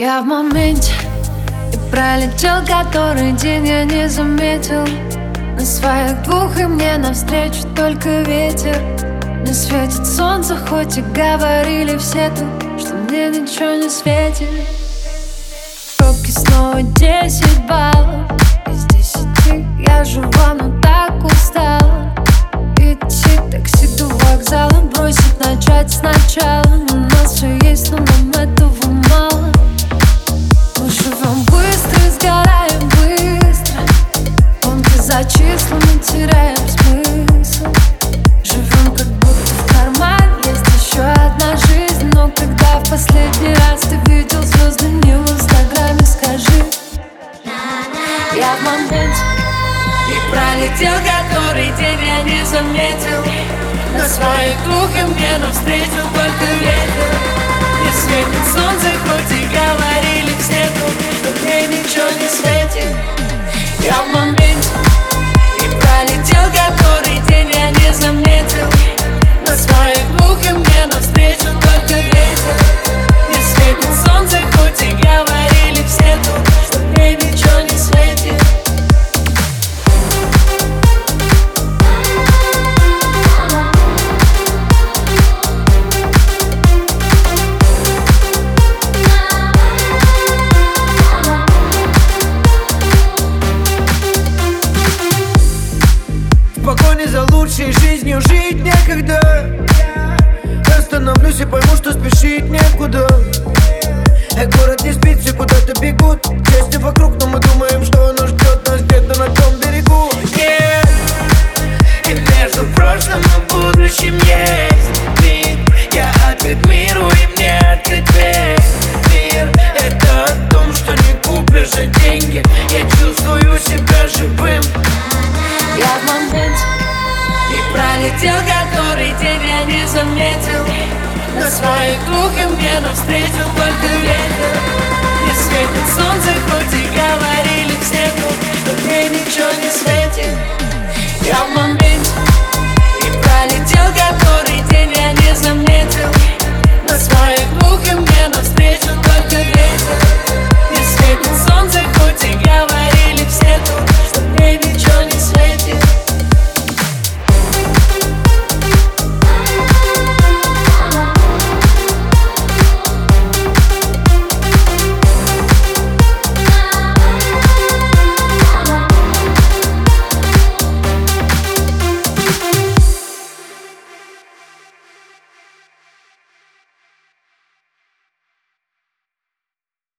Я в моменте И пролетел который день я не заметил. На своих двух и мне навстречу только ветер. Не светит солнце, хоть и говорили все тут Что мне ничего не светит. Пробки снова десять баллов. Из десяти я жива, но так устала. Идти такси до вокзала Бросить, начать сначала теряем смысл. Живем как будто в кармане. Есть еще одна жизнь Но когда в последний раз ты видел звезды в инстаграме, скажи. Я в моменте. И пролетел который день я не заметил. На своих двух и мне навстречу только ветер. Не светит солнце, хоть и говорили все тут Что мне ничего не светит Погоне за лучшей жизнью жить некогда. Остановлюсь и пойму, что спешить некуда. Э, город не спит, все куда-то бегут. Части вокруг, но мы думаем, что оно ждет нас где-то на том берегу. Yeah. И между прошлым и будущим есть миг Я открыт миру и мне открыт весь мир Это о том, что не купишь за деньги. Я чувствую себя заметил На своих ухом мне навстречу только ветер. Не светит солнце, хоть и говорили все Но мне ничего не светит. Я могу